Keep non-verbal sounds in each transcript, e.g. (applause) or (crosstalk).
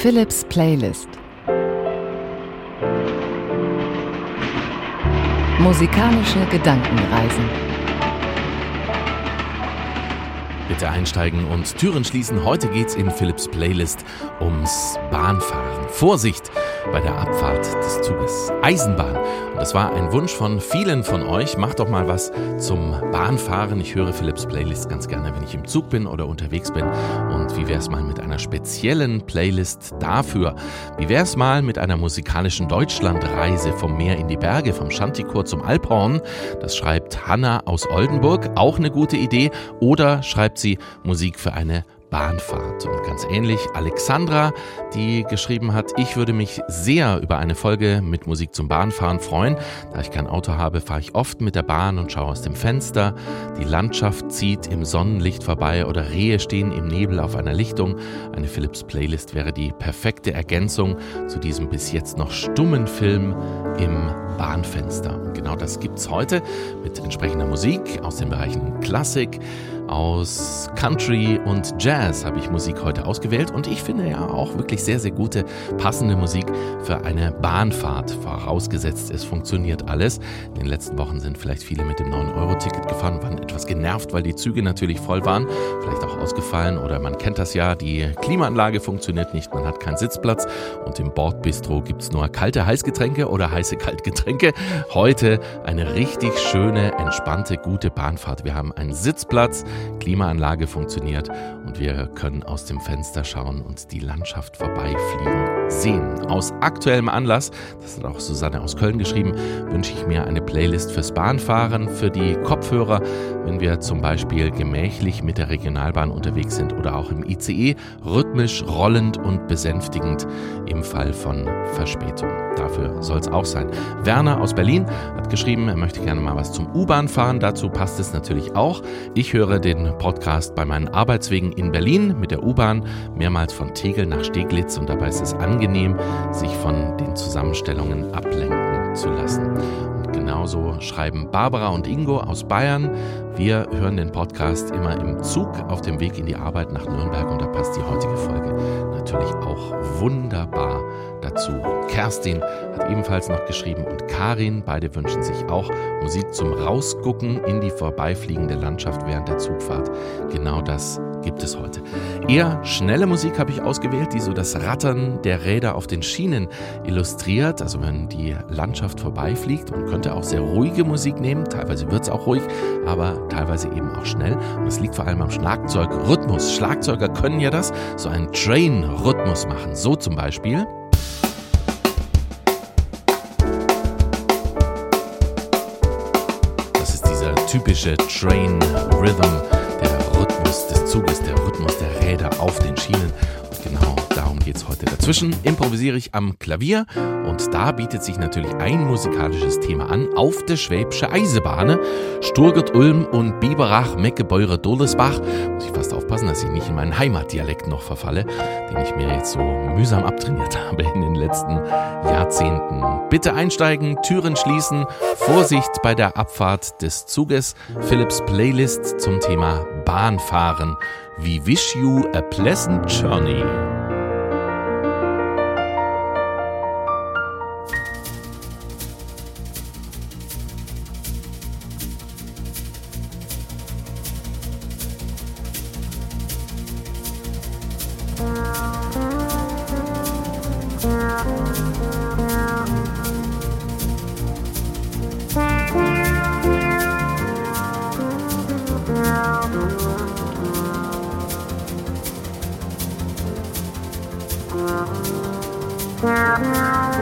Philips Playlist Musikalische Gedankenreisen Bitte einsteigen und Türen schließen. Heute geht's in Philips Playlist ums Bahnfahren. Vorsicht bei der Abfahrt des Zuges. Eisenbahn. Und das war ein Wunsch von vielen von euch. Macht doch mal was zum Bahnfahren. Ich höre Philips Playlist ganz gerne, wenn ich im Zug bin oder unterwegs bin. Und wie wär's mal mit einer speziellen Playlist dafür? Wie wär's mal mit einer musikalischen Deutschlandreise vom Meer in die Berge, vom Schantikor zum Alphorn? Das schreibt Hanna aus Oldenburg. Auch eine gute Idee. Oder schreibt sie Musik für eine Bahnfahrt. Und ganz ähnlich Alexandra, die geschrieben hat, ich würde mich sehr über eine Folge mit Musik zum Bahnfahren freuen. Da ich kein Auto habe, fahre ich oft mit der Bahn und schaue aus dem Fenster. Die Landschaft zieht im Sonnenlicht vorbei oder Rehe stehen im Nebel auf einer Lichtung. Eine Philips Playlist wäre die perfekte Ergänzung zu diesem bis jetzt noch stummen Film im Bahnfenster. Und genau das gibt's heute mit entsprechender Musik aus den Bereichen Klassik, aus Country und Jazz habe ich Musik heute ausgewählt und ich finde ja auch wirklich sehr, sehr gute, passende Musik für eine Bahnfahrt. Vorausgesetzt, es funktioniert alles. In den letzten Wochen sind vielleicht viele mit dem 9-Euro-Ticket gefahren, waren etwas genervt, weil die Züge natürlich voll waren, vielleicht auch ausgefallen oder man kennt das ja, die Klimaanlage funktioniert nicht, man hat keinen Sitzplatz und im Bordbistro gibt es nur kalte Heißgetränke oder heiße Kaltgetränke. Heute eine richtig schöne, entspannte, gute Bahnfahrt. Wir haben einen Sitzplatz, Klimaanlage funktioniert und wir können aus dem Fenster schauen und die Landschaft vorbeifliegen sehen. Aus aktuellem Anlass, das hat auch Susanne aus Köln geschrieben, wünsche ich mir eine Playlist fürs Bahnfahren, für die Kopfhörer, wenn wir zum Beispiel gemächlich mit der Regionalbahn unterwegs sind oder auch im ICE, rhythmisch, rollend und besänftigend im Fall von Verspätung. Dafür soll es auch sein. Werner aus Berlin hat geschrieben, er möchte gerne mal was zum U-Bahn fahren. Dazu passt es natürlich auch. Ich höre den Podcast bei meinen Arbeitswegen in Berlin mit der U-Bahn, mehrmals von Tegel nach Steglitz und dabei ist es angenehm, sich von den Zusammenstellungen ablenken zu lassen. Und genauso schreiben Barbara und Ingo aus Bayern. Wir hören den Podcast immer im Zug auf dem Weg in die Arbeit nach Nürnberg und da passt die heutige Folge natürlich auch wunderbar dazu. Kerstin hat ebenfalls noch geschrieben und Karin, beide wünschen sich auch Musik zum Rausgucken in die vorbeifliegende Landschaft während der Zugfahrt. Genau das gibt es heute. Eher schnelle Musik habe ich ausgewählt, die so das Rattern der Räder auf den Schienen illustriert. Also wenn die Landschaft vorbeifliegt. Man könnte auch sehr ruhige Musik nehmen. Teilweise wird es auch ruhig, aber teilweise eben auch schnell. Und es liegt vor allem am Schlagzeugrhythmus. Schlagzeuger können ja das, so einen Train-Rhythmus machen. So zum Beispiel. Das ist dieser typische Train auf den Schienen. Und genau darum geht es heute. Dazwischen improvisiere ich am Klavier und da bietet sich natürlich ein musikalisches Thema an auf der Schwäbische Eisebahn. Sturgert Ulm und Biberach, Meckebeure, Dollesbach. Muss ich fast aufpassen, dass ich nicht in meinen Heimatdialekt noch verfalle, den ich mir jetzt so mühsam abtrainiert (laughs) habe in den letzten Jahrzehnten. Bitte einsteigen, Türen schließen, Vorsicht bei der Abfahrt des Zuges. Philips Playlist zum Thema Bahnfahren. We wish you a pleasant journey. Bye.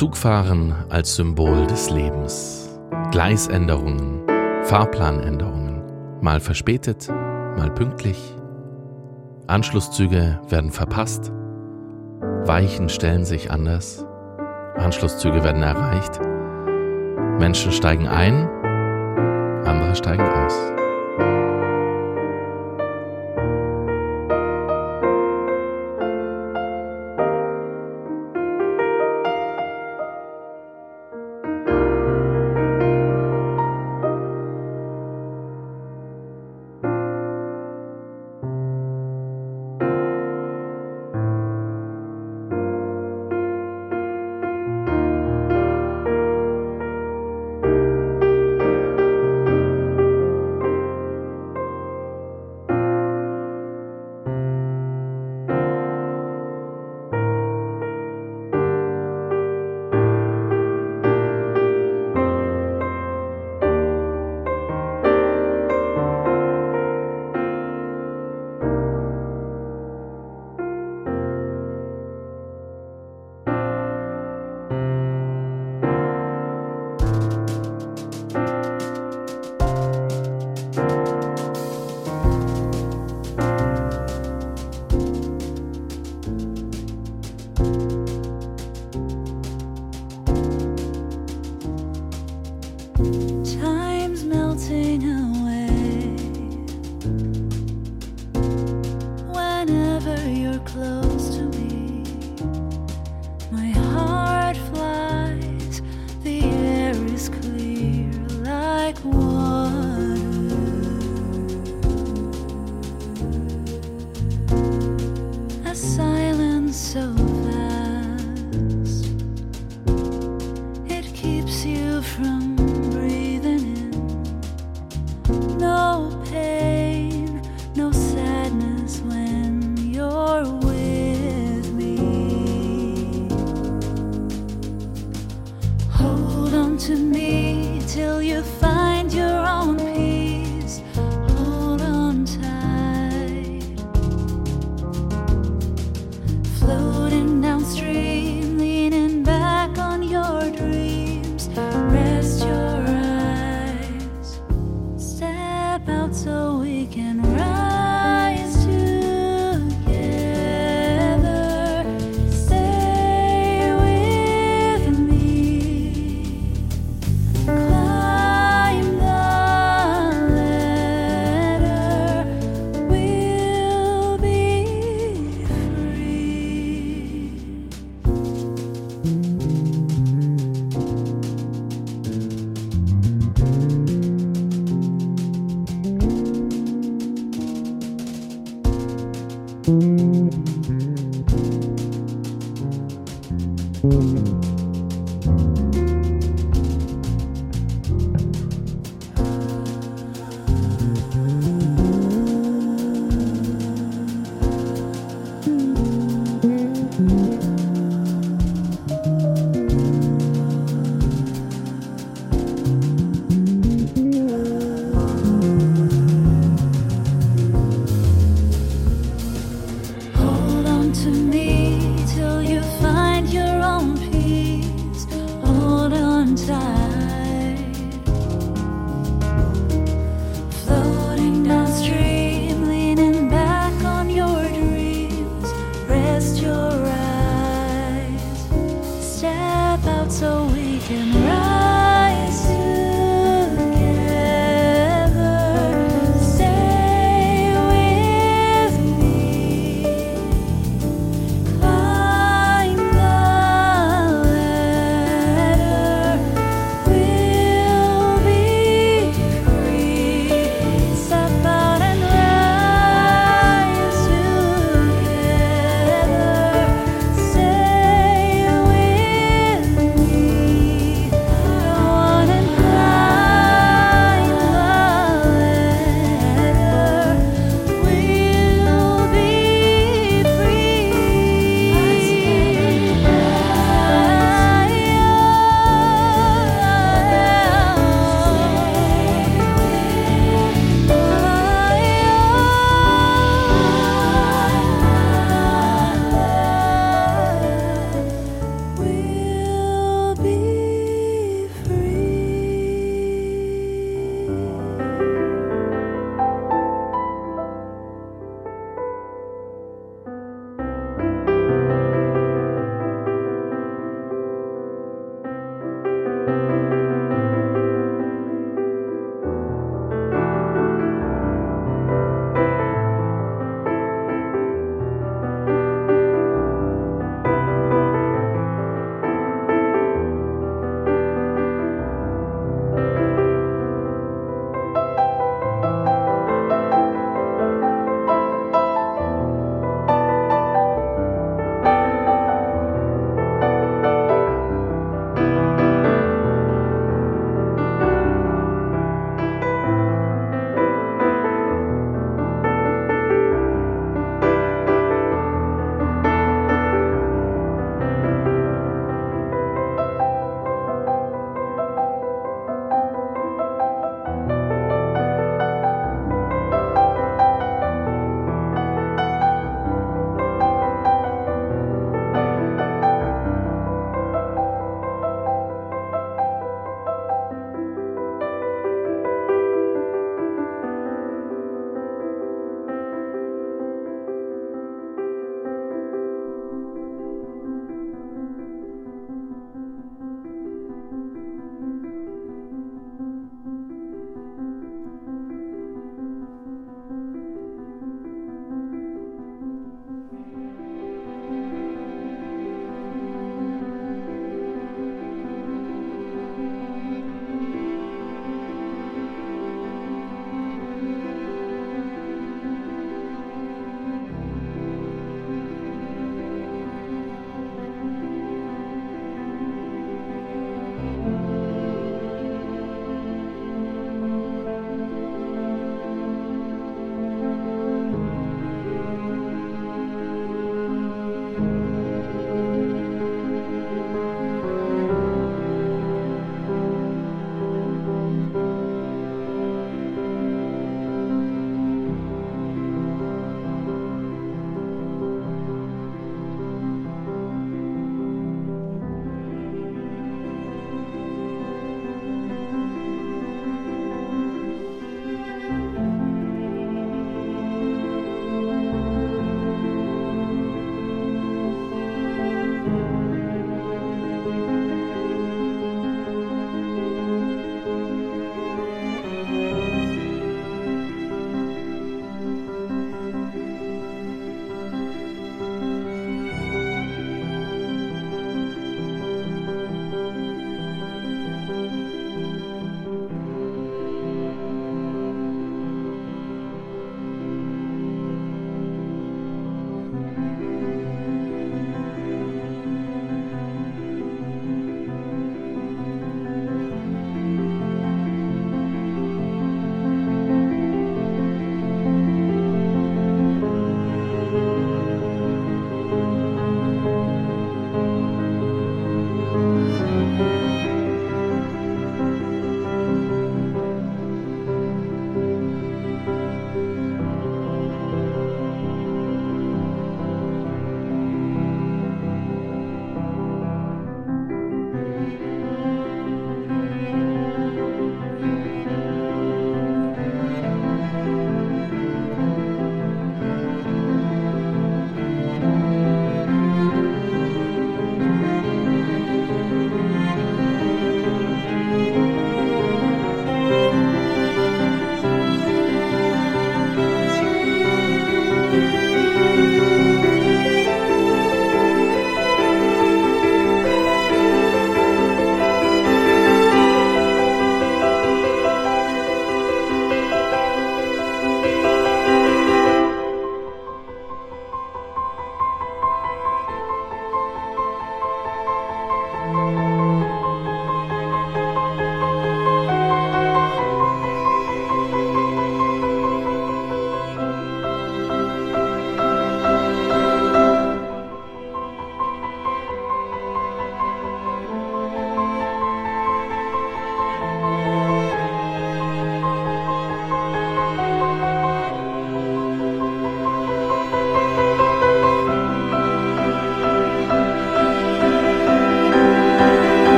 Zugfahren als Symbol des Lebens. Gleisänderungen, Fahrplanänderungen, mal verspätet, mal pünktlich. Anschlusszüge werden verpasst. Weichen stellen sich anders. Anschlusszüge werden erreicht. Menschen steigen ein, andere steigen aus.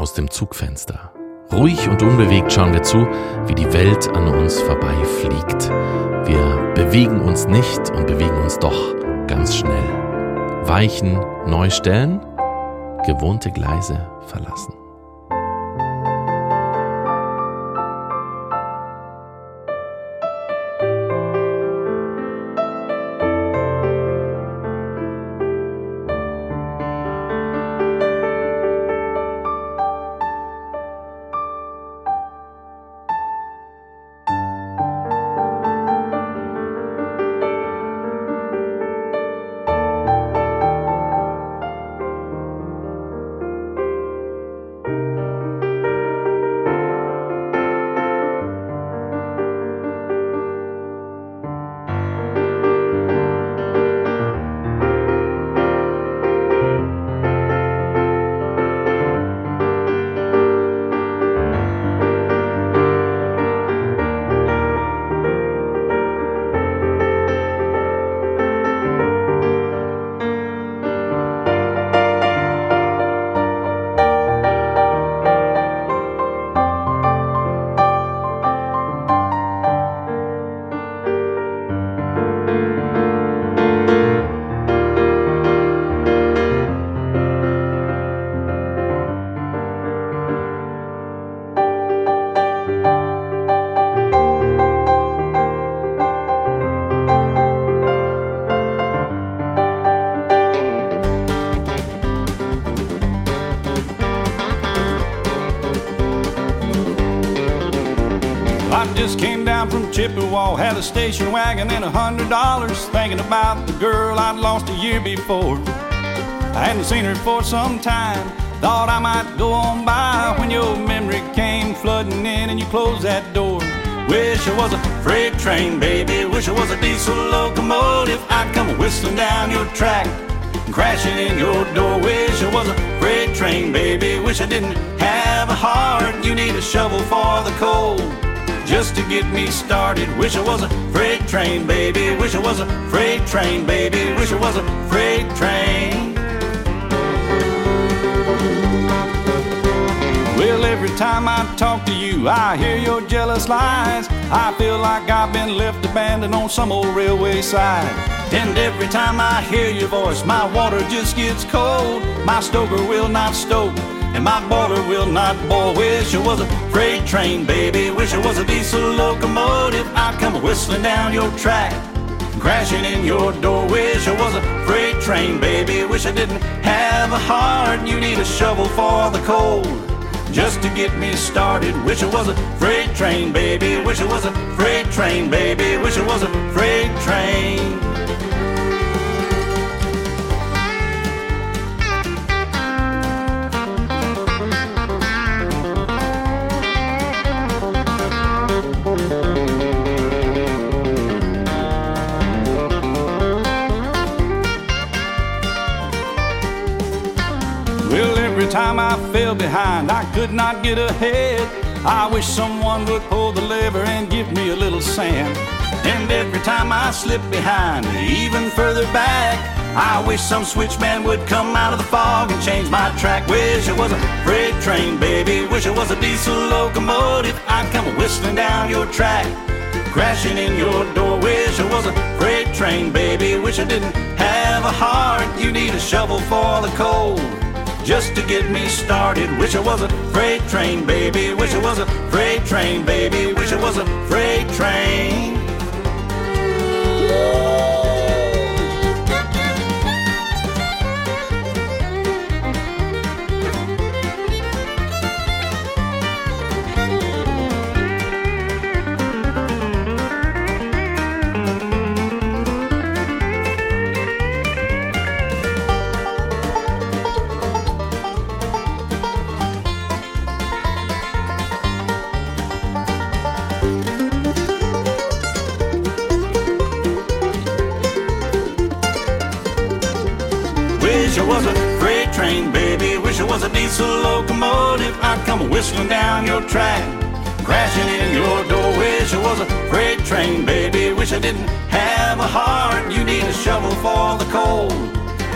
Aus dem Zugfenster. Ruhig und unbewegt schauen wir zu, wie die Welt an uns vorbeifliegt. Wir bewegen uns nicht und bewegen uns doch ganz schnell. Weichen neu stellen, gewohnte Gleise verlassen. A station wagon and a hundred dollars. Thinking about the girl I'd lost a year before. I hadn't seen her for some time. Thought I might go on by when your memory came flooding in and you closed that door. Wish I was a freight train, baby. Wish I was a diesel locomotive. I'd come whistling down your track crashing in your door. Wish I was a freight train, baby. Wish I didn't have a heart. You need a shovel for the coal just to get me started. Wish I was a freight train, baby. Wish I was a freight train, baby. Wish I was a freight train. Well, every time I talk to you, I hear your jealous lies. I feel like I've been left abandoned on some old railway side. And every time I hear your voice, my water just gets cold. My stoker will not stoke and my boiler will not boil. Wish it was a freight train, baby. Wish it was a diesel locomotive. I'd come whistling down your track, crashing in your door. Wish it was a freight train, baby. Wish I didn't have a heart. You need a shovel for the cold. Just to get me started. Wish it was a freight train, baby. Wish it was a freight train, baby. Wish it was a freight train. Time I fell behind, I could not get ahead. I wish someone would pull the lever and give me a little sand. And every time I slip behind, even further back, I wish some switchman would come out of the fog and change my track. Wish it was a freight train, baby. Wish it was a diesel locomotive. I'd come whistling down your track, crashing in your door. Wish it was a freight train, baby. Wish I didn't have a heart. You need a shovel for the coal just to get me started. Wish I was a freight train, baby. Wish I was a freight train, baby. Wish I was a freight train. Was a freight train, baby. Wish I was a diesel locomotive, I'd come whistling down your track, crashing in your door. Wish I was a freight train, baby. Wish I didn't have a heart. You need a shovel for the coal,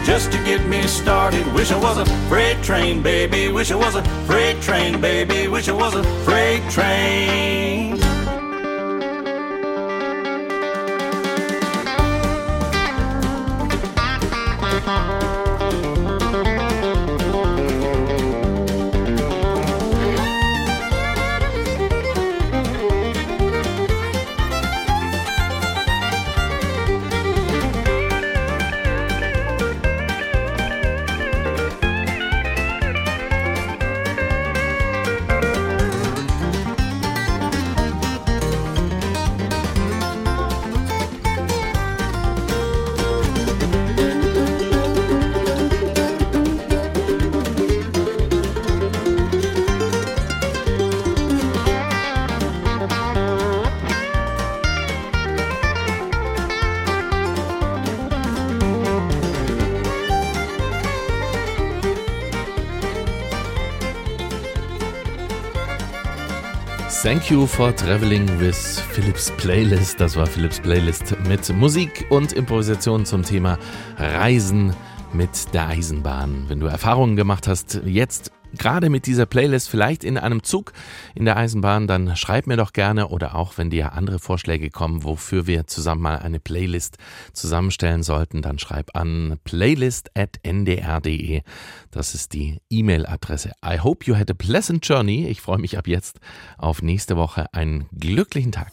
just to get me started. Wish I was a freight train, baby. Wish I was a freight train, baby. Wish I was a freight train. Thank you for traveling with Philips Playlist. Das war Philips Playlist mit Musik und Improvisation zum Thema Reisen mit der Eisenbahn. Wenn du Erfahrungen gemacht hast, jetzt gerade mit dieser Playlist, vielleicht in einem Zug in der Eisenbahn, dann schreib mir doch gerne oder auch wenn dir andere Vorschläge kommen, wofür wir zusammen mal eine Playlist zusammenstellen sollten, dann schreib an playlist.ndr.de. Das ist die E-Mail-Adresse. I hope you had a pleasant journey. Ich freue mich ab jetzt auf nächste Woche. Einen glücklichen Tag.